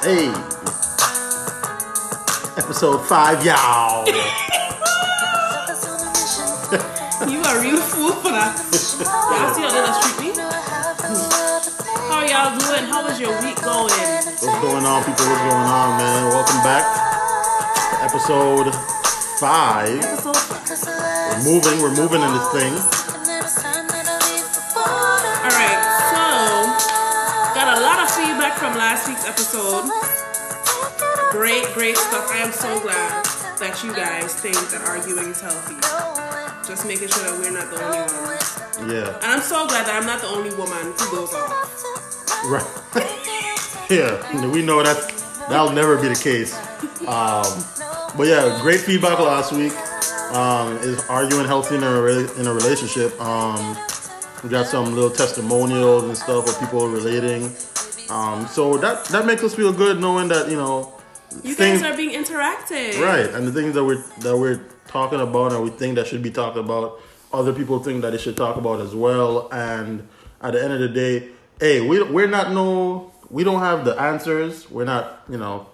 Hey. Episode five, y'all. You are real fool for that. Y'all see how they treat me? How y'all doing? How was your week going? What's going on, people? What's going on, man? Welcome back to episode five. Episode We're moving. We're moving in this thing. From last week's episode. Great, great stuff. I am so glad that you guys think that arguing is healthy. Just making sure that we're not the only ones. Yeah. And I'm so glad that I'm not the only woman who goes off. Right. yeah. We know that that'll never be the case. Um, but yeah, great feedback last week. Um, is arguing healthy in a in a relationship. Um, we got some little testimonials and stuff of people relating. Um, so that that makes us feel good knowing that you know You things- guys are being interactive. right and the things that we're that we're talking about and we think that should be talked about other people think that they should talk about as well and at the end of the day hey we, we're not no we don't have the answers we're not you know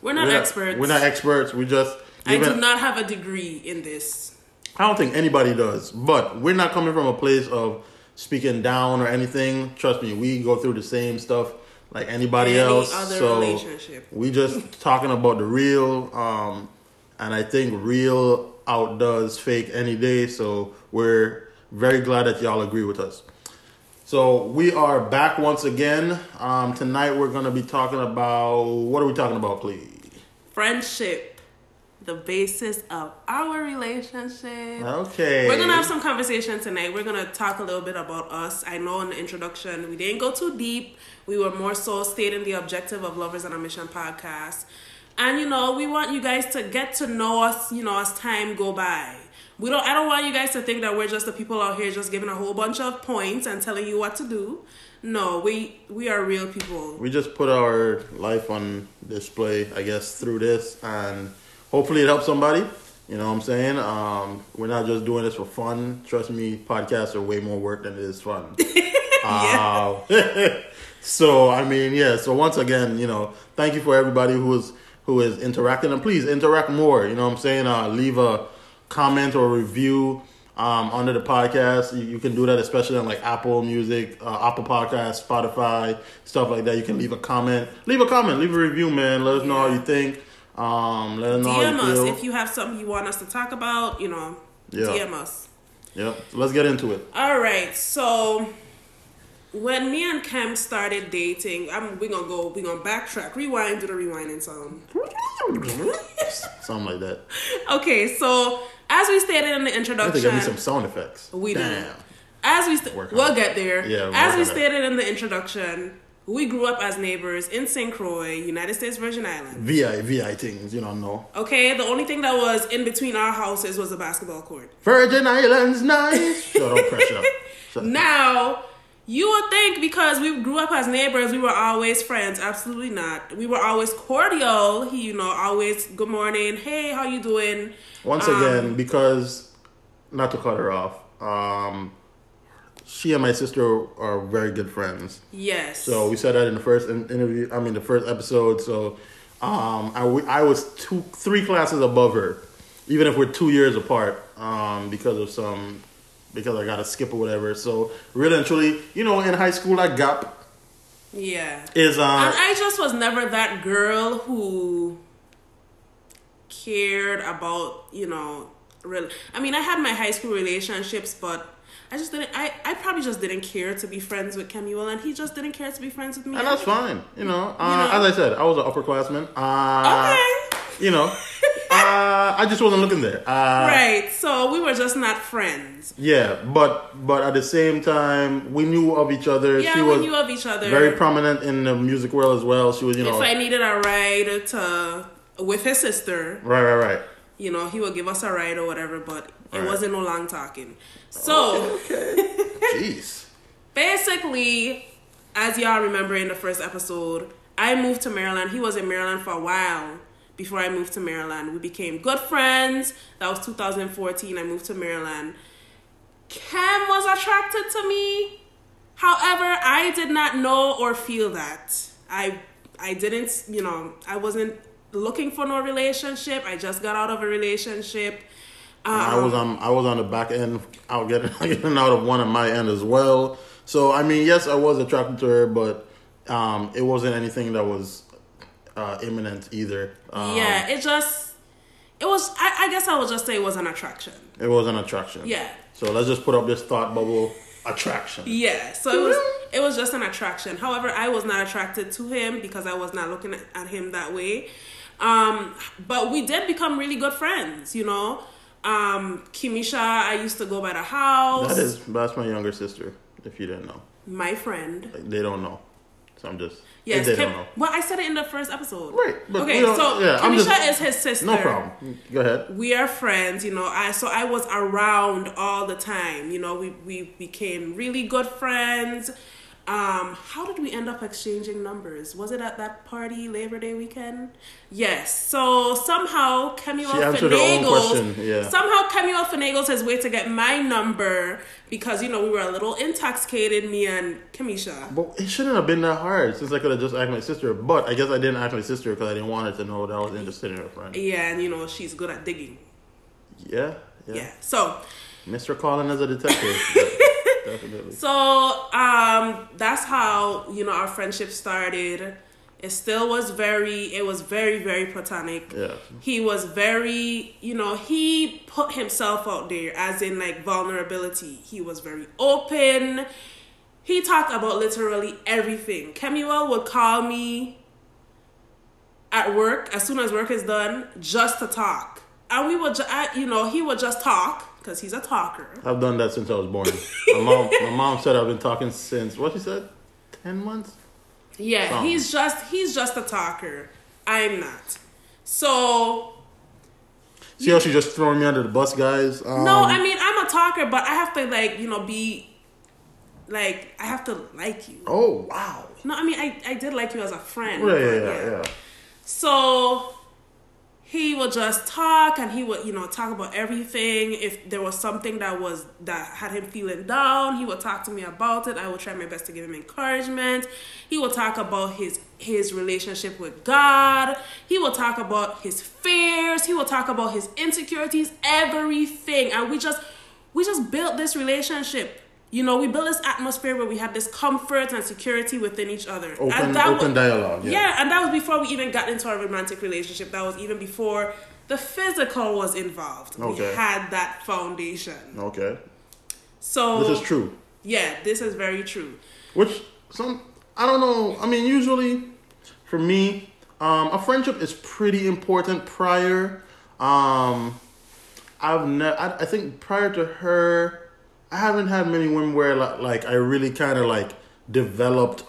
We're not we're experts. we're not experts we just I do not have a degree in this. I don't think anybody does, but we're not coming from a place of speaking down or anything. Trust me, we go through the same stuff like anybody Any else. so we just talking about the real, um, and I think real outdoes fake any day. So we're very glad that y'all agree with us. So we are back once again. Um, tonight we're gonna be talking about what are we talking about, please? Friendship, the basis of our relationship. Okay. We're gonna have some conversation tonight. We're gonna talk a little bit about us. I know in the introduction we didn't go too deep. We were more so stating the objective of Lovers on a Mission podcast. And you know, we want you guys to get to know us, you know, as time go by. We don't I don't want you guys to think that we're just the people out here just giving a whole bunch of points and telling you what to do. No, we we are real people. we just put our life on display, I guess, through this, and hopefully it helps somebody. You know what I'm saying? Um, we're not just doing this for fun. Trust me, podcasts are way more work than it is fun. Uh, so I mean, yeah. So once again, you know, thank you for everybody who is who is interacting, and please interact more. You know what I'm saying? Uh, leave a comment or review um, under the podcast. You, you can do that, especially on like Apple Music, uh, Apple Podcasts, Spotify, stuff like that. You can leave a comment. Leave a comment. Leave a review, man. Let us know how you think. Um, let us know DM us feel. if you have something you want us to talk about, you know, Yeah. DM us. Yep. Let's get into it. All right, so when me and Cam started dating, I'm we gonna go, we gonna backtrack, rewind, do the rewinding sound. Something like that. Okay, so as we stated in the I have to introduction, give me some sound effects. we do. As we st- we'll get there. Yeah, we'll as we stated in the introduction, we grew up as neighbors in St. Croix, United States Virgin Islands. VI, VI things, you don't know, no. Okay, the only thing that was in between our houses was a basketball court. Virgin Islands, nice. Shut up, pressure. Shut Now, you would think because we grew up as neighbors, we were always friends. Absolutely not. We were always cordial. He, you know, always good morning. Hey, how you doing? Once Um, again, because not to cut her off, um, she and my sister are very good friends. Yes. So we said that in the first interview. I mean, the first episode. So um, I, w- I was two, three classes above her, even if we're two years apart, um, because of some, because I got to skip or whatever. So really and truly, you know, in high school, I gap yeah. is And uh, I just was never that girl who cared about, you know, real. I mean, I had my high school relationships, but I just didn't. I, I probably just didn't care to be friends with Kemuel, and he just didn't care to be friends with me. and that's fine. You know, uh, know? as I said, I was an upperclassman. Uh, Okay. You know, uh, I just wasn't looking there. Uh, right. So we were just not friends. Yeah, but but at the same time, we knew of each other. Yeah, she we knew of each other. very prominent in the music world as well. She was, you know, if I needed a ride to with his sister, right, right, right. you know, he would give us a ride or whatever, but it Right. wasn't no long talking. So oh, Jeez. basically, as y'all remember in the first episode, I moved to Maryland. He was in Maryland for a while before I moved to Maryland. We became good friends. That was 2014. I moved to Maryland. Cam was attracted to me. However, I did not know or feel that. I I didn't, you know, I wasn't looking for no relationship. I just got out of a relationship. Um, I was on I was on the back end out getting getting out of one on my end as well. So I mean, yes, I was attracted to her, but um, it wasn't anything that was uh, imminent either. Um, yeah, it just it was. I, I guess I would just say it was an attraction. it was an attraction. Yeah. So let's just put up this thought bubble attraction. Yeah, so it was it was just an attraction. However, I was not attracted to him because I was not looking at, at him that way. Um, but we did become really good friends, you know. Um, Kimisha, I used to go by the house. That is that's my younger sister. If you didn't know, my friend. they don't know. So I'm just Yes, they Kim, don't know. well, I said it in the first episode. Right, but okay, so yeah, Kimisha just- is his sister. No problem. Go ahead. we are friends you know i so i was around all the time you know we we became really good friends um how did we end up exchanging numbers was it at that party labor day weekend yes so somehow Kemuel She answered her own question, yeah. somehow Kemuel finagles his way to get my number because you know we were a little intoxicated me and Kimisha But it shouldn't have been that hard since I could have just asked my sister. But I guess I didn't ask my sister because I didn't want her to know that I was interested in her friend. yeah and you know she's good at digging Yeah, yeah. yeah so Mr. Collin is a detective. Definitely. So um, that's how you know our friendship started. It still was very, it was very, very platonic. Yeah. He was very, you know, he put himself out there as in like vulnerability. He was very open. He talked about literally everything. Kemuel would call me at work as soon as work is done just to talk. And we would, ju- I, you know, he would just talk because he's a talker. I've done that since I was born. my mom, my mom said I've been talking since what she said, ten months. Yeah, he's just he's just a talker. I'm not. So See how she just throwing me under the bus, guys. Um, no, I mean I'm a talker, but I have to like you know be like I have to like you. Oh wow. No, I mean I I did like you as a friend. Yeah, yeah, yeah. So he would just talk and he would, you know, talk about everything. If there was something that was that had him feeling down, he would talk to me about it. I would try my best to give him encouragement. He would talk about his his relationship with God. He will talk about his fears. He will talk about his insecurities, everything. And we just we just built this relationship. You know, we built this atmosphere where we had this comfort and security within each other. Open, and that open was, dialogue. Yeah. yeah, and that was before we even got into our romantic relationship. That was even before the physical was involved. Okay. We had that foundation. Okay. So This is true. Yeah, this is very true. Which some I don't know. I mean, usually for me, um, a friendship is pretty important prior. Um, I've never. I, I think prior to her, I haven't had many women where like, like I really kind of like developed,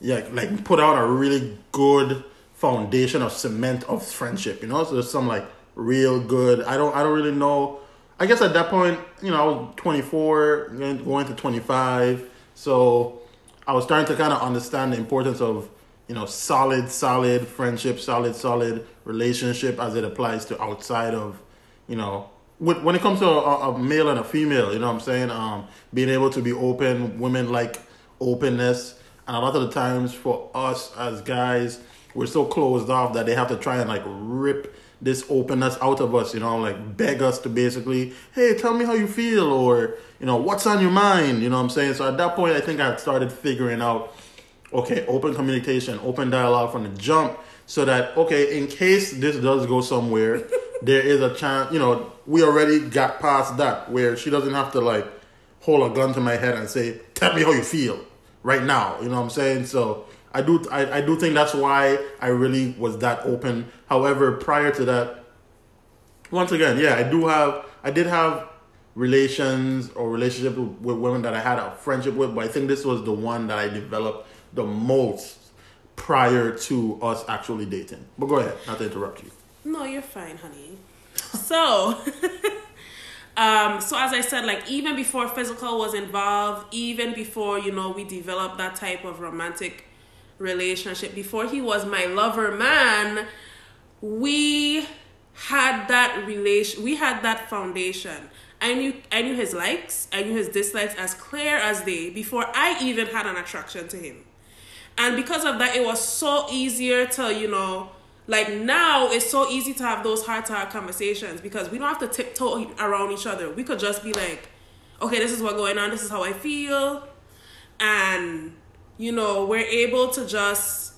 yeah, like put out a really good foundation of cement of friendship. You know, so there's some like real good. I don't I don't really know. I guess at that point, you know, I was 24, going going to 25, so I was starting to kind of understand the importance of you know solid, solid friendship, solid, solid relationship as it applies to outside of you know when it comes to a, a male and a female. You know what I'm saying? Um, being able to be open, women like openness, and a lot of the times for us as guys, we're so closed off that they have to try and like rip this openness out of us, you know, like beg us to basically, hey, tell me how you feel, or you know, what's on your mind, you know what I'm saying? So at that point, I think I started figuring out, okay, open communication, open dialogue from the jump, so that okay, in case this does go somewhere, there is a chance, you know, we already got past that where she doesn't have to like hold a gun to my head and say, tell me how you feel right now, you know what I'm saying? So I do I, I do think that's why I really was that open. However, prior to that, once again, yeah, I do have I did have relations or relationship with, with women that I had a friendship with, but I think this was the one that I developed the most prior to us actually dating. But go ahead, not to interrupt you. No, you're fine, honey. So, um, so as I said, like even before physical was involved, even before you know we developed that type of romantic relationship, before he was my lover man, we had that relation. We had that foundation. I knew I knew his likes, I knew his dislikes as clear as day before I even had an attraction to him. And because of that, it was so easier to, you know, like now it's so easy to have those hard to heart conversations because we don't have to tiptoe around each other. We could just be like, okay, this is what's going on, this is how I feel. And, you know, we're able to just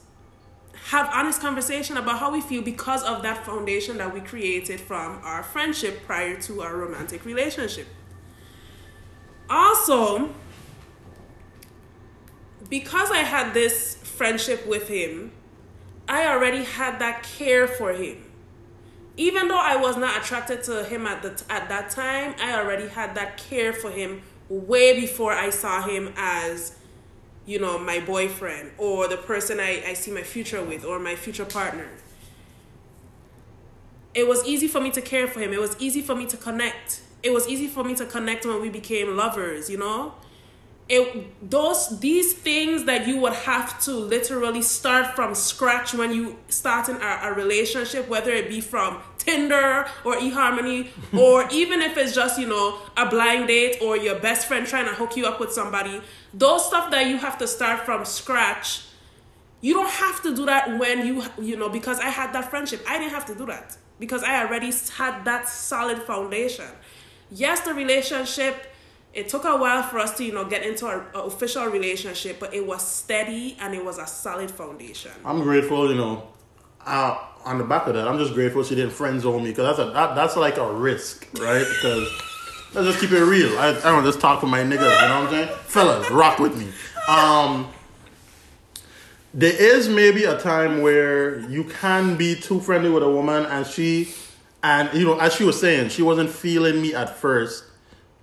have honest conversation about how we feel because of that foundation that we created from our friendship prior to our romantic relationship. Also, because I had this friendship with him, I already had that care for him. Even though I was not attracted to him at the at that time, I already had that care for him way before I saw him as you know, my boyfriend or the person I, I see my future with or my future partner. It was easy for me to care for him. It was easy for me to connect. It was easy for me to connect when we became lovers, you know? It those these things that you would have to literally start from scratch when you start in a, a relationship, whether it be from Tinder or eHarmony, or even if it's just, you know, a blind date or your best friend trying to hook you up with somebody, those stuff that you have to start from scratch, you don't have to do that when you, you know, because I had that friendship. I didn't have to do that because I already had that solid foundation. Yes, the relationship, it took a while for us to, you know, get into an official relationship, but it was steady and it was a solid foundation. I'm grateful, you know, uh, on the back of that, I'm just grateful she didn't friend zone me because that's a that, that's like a risk, right? Because let's just keep it real. I, I don't just talk for my niggas, you know what I'm saying? Fellas, rock with me. Um, there is maybe a time where you can be too friendly with a woman and she, and you know, as she was saying, she wasn't feeling me at first,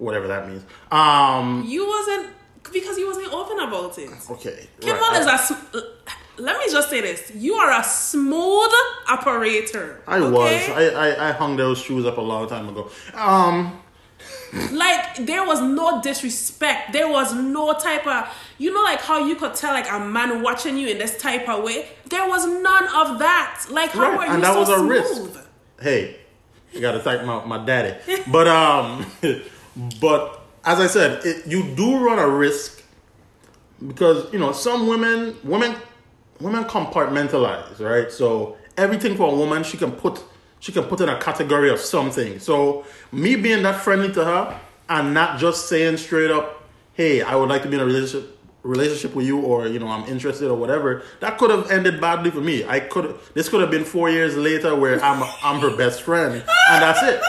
whatever that means. Um, you wasn't because you wasn't open about it. Okay, Kimball right. is a let me just say this: you are a smooth operator. I okay? was. I, I I hung those shoes up a long time ago. Um. like there was no disrespect. There was no type of you know like how you could tell like a man watching you in this type of way. There was none of that. Like how right. were you and that so was a smooth? risk. Hey, you gotta thank my, my daddy. but um, but as I said, it, you do run a risk because you know some women women women compartmentalize, right? So everything for a woman, she can put she can put in a category of something. So me being that friendly to her and not just saying straight up, "Hey, I would like to be in a relationship relationship with you," or you know, I'm interested or whatever. That could have ended badly for me. I could this could have been four years later where I'm I'm her best friend, and that's it.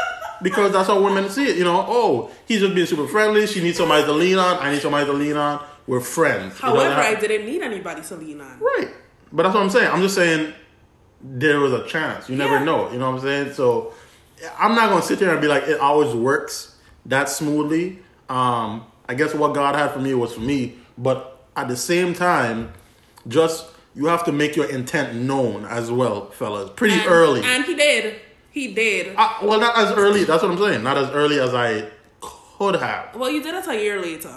Because that's how women see it, you know. Oh, he's just being super friendly. She needs somebody to lean on. I need somebody to lean on. We're friends. However, you know, I didn't need anybody to lean on. Right. But that's what I'm saying. I'm just saying there was a chance. You never yeah. know. You know what I'm saying? So I'm not gonna sit there and be like it always works that smoothly. Um, I guess what God had for me was for me, but at the same time, just you have to make your intent known as well, fellas. Pretty and, early. And he did. He did. Uh, well, not as early. That's what I'm saying. Not as early as I could have. Well, you did it a year later.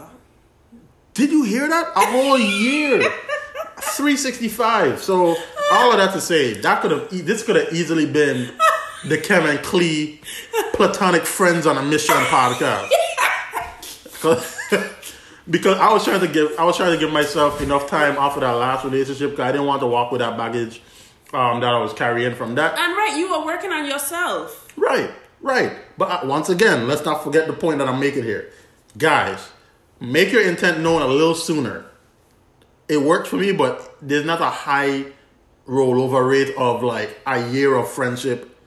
Did you hear that? A whole year. 365. So all of that to say, that could have this could have easily been the Kevin Klee platonic friends on a mission podcast. because I was trying to give I was trying to give myself enough time off of that last relationship because I didn't want to walk with that baggage um, that I was carrying from that. And right, you were working on yourself. Right, right. But uh, once again, let's not forget the point that I'm making here, guys. Make your intent known a little sooner it worked for me, but there's not a high rollover rate of like a year of friendship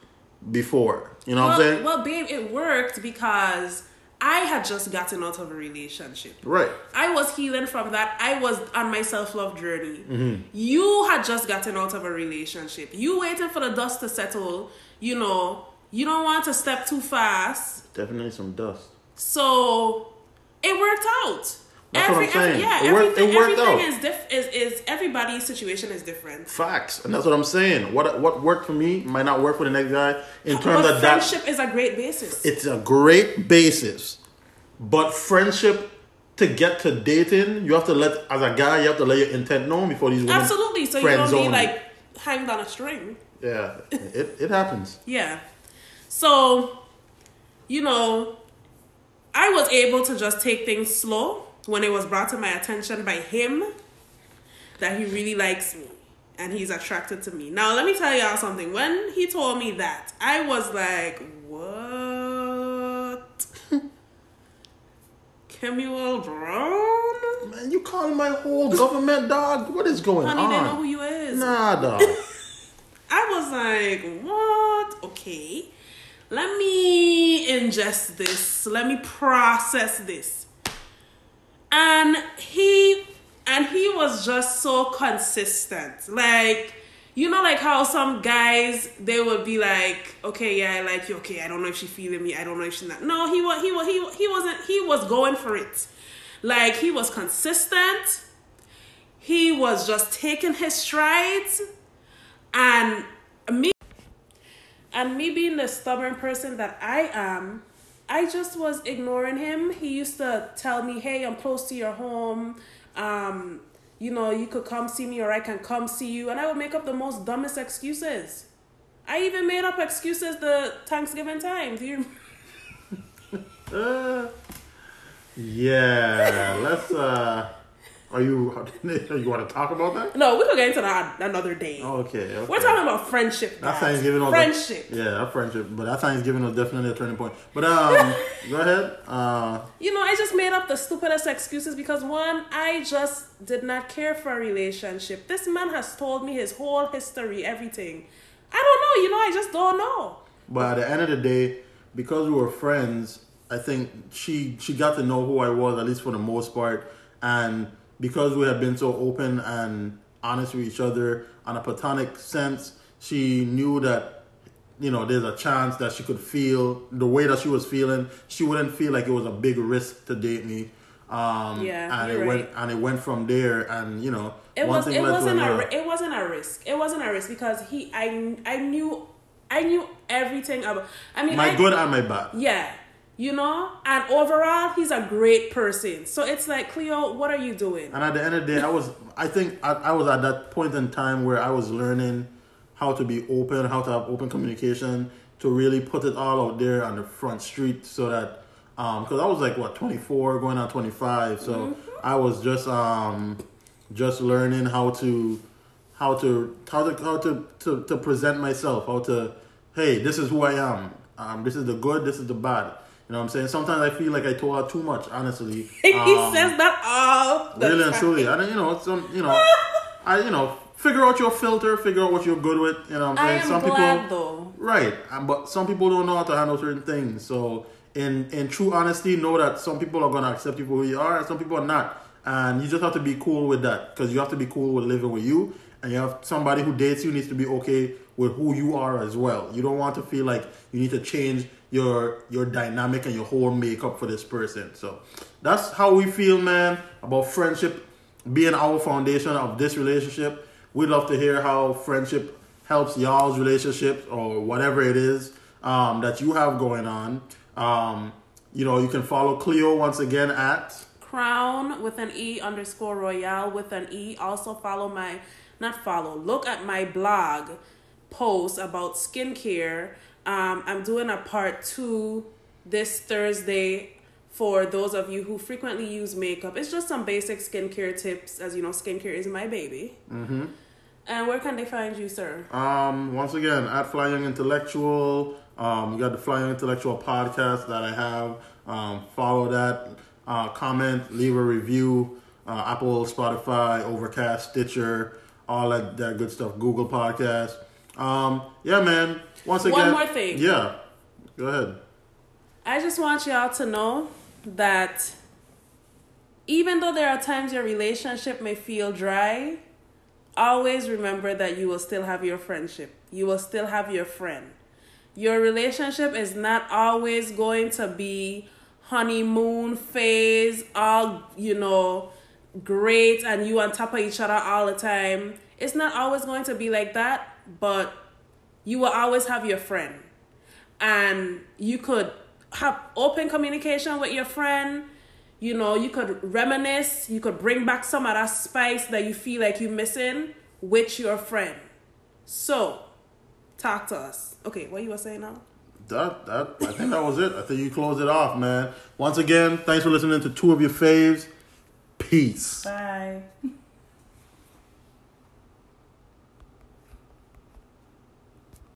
before. You know well, what I'm saying? Well, babe, it worked because I had just gotten out of a relationship. Right. I was healing from that. I was on my self love journey. Mm-hmm. You had just gotten out of a relationship. You waiting for the dust to settle. You know, you don't want to step too fast. Definitely some dust. So it worked out. That's Every, what I'm saying. Every, yeah, it worked, everything, it worked everything out. is, diff, is is everybody's situation is different. Facts, and that's what I'm saying. What what worked for me might not work for the next guy. In terms but of friendship that, is a great basis. It's a great basis, but friendship to get to dating, you have to let as a guy, you have to let your intent known before these women. Absolutely, so you don't be like hanged on a string. Yeah, it it happens. yeah, so you know I was able to just take things slow when it was brought to my attention by him that he really likes me and he's attracted to me. Now, let me tell y'all something. When he told me that, I was like, what? Kemuel Brown? Man, you calling my whole government dog? What is going on? Honey, on? they know who you is. Nah, dog. I was like, what? Okay. Let me ingest this. Let me process this. And he and he was just so consistent. Like, you know, like how some guys they would be like, okay, yeah, I like you. Okay, I don't know if she feeling me. I don't know if she's not. No, he was he was he he wasn't. He was going for it. Like he was consistent. He was just taking his strides, and me and me being the stubborn person that I am, I just was ignoring him. He used to tell me, "Hey, I'm close to your home. Um, you know, you could come see me, or I can come see you." And I would make up the most dumbest excuses. I even made up excuses the Thanksgiving time. Do you? Uh, yeah, let's. uh Are you? You want to talk about that? No, we could get into that another day. Okay, okay. We're talking about friendship. That. Thanksgiving friendship. A, yeah, that friendship. But that Thanksgiving was definitely a turning point. But um, go ahead. Uh, You know, I just made up the stupidest excuses because one, I just did not care for a relationship. This man has told me his whole history, everything. I don't know, you know, I just don't know. but at the end of the day, because we were friends, I think she she got to know who I was at least for the most part, and because we had been so open and honest with each other on a platonic sense, she knew that you know there's a chance that she could feel the way that she was feeling. She wouldn't feel like it was a big risk to date me. Um, Yeah, and it went and it went from there, and you know, It was it wasn't a it wasn't a risk. It wasn't a risk because he I I knew I knew everything about I mean my I, good and my bad. Yeah. You know? And overall he's a great person. So it's like, Cleo, what are you doing? And at the end of the day, I was, I think I, I was at that point in time where I was learning how to be open, how to have open communication, to really put it all out there on the front street so that, because I was like, what, 24, going on 25. So I was just, um, just learning how to, how to, how to, how to, to, to present myself, how to, hey, this is who I am. Um, this is the good, this is the bad. You know what I'm saying? Sometimes I feel like I told her too much, honestly. he Um, says that all really and truly. I don't, you know, some, you know, I, you know, figure out your filter, figure out what you're good with. You know, what I'm I saying am some glad people, though. right? um, But some people don't know how to handle certain things. So, in in true honesty, know that some people are gonna accept you for who you are, and some people are not. And you just have to be cool with that because you have to be cool with living with you, and you have somebody who dates you needs to be okay with who you are as well. You don't want to feel like you need to change your your dynamic and your whole makeup for this person. So that's how we feel, man, about friendship being our foundation of this relationship. We'd love to hear how friendship helps y'all's relationships or whatever it is um, that you have going on. Um, you know, you can follow Cleo once again at Crown with an E underscore Royale with an E. Also follow my, not follow, look at my blog post about skincare. Um, I'm doing a part two this Thursday for those of you who frequently use makeup. It's just some basic skincare tips. As you know, skincare is my baby. Mm-hmm. And where can they find you, sir? Um, once again, at Fly Young Intellectual. Um, we got the Fly Young Intellectual podcast that I have. Um, follow that. Uh, comment, leave a review. Uh, Apple, Spotify, Overcast, Stitcher, all that, that good stuff. Google Podcast. Um, yeah, man. Once again, One more thing. Yeah. Go ahead. I just want y'all to know that even though there are times your relationship may feel dry, always remember that you will still have your friendship. You will still have your friend. Your relationship is not always going to be honeymoon phase, all, you know, great and you on top of each other all the time. It's not always going to be like that, but you will always have your friend and you could have open communication with your friend you know you could reminisce you could bring back some of that spice that you feel like you're missing with your friend so talk to us okay what you were saying now that that I think that was it. I think you closed it off, man. Once again, thanks for listening to two of your faves. Peace. Bye.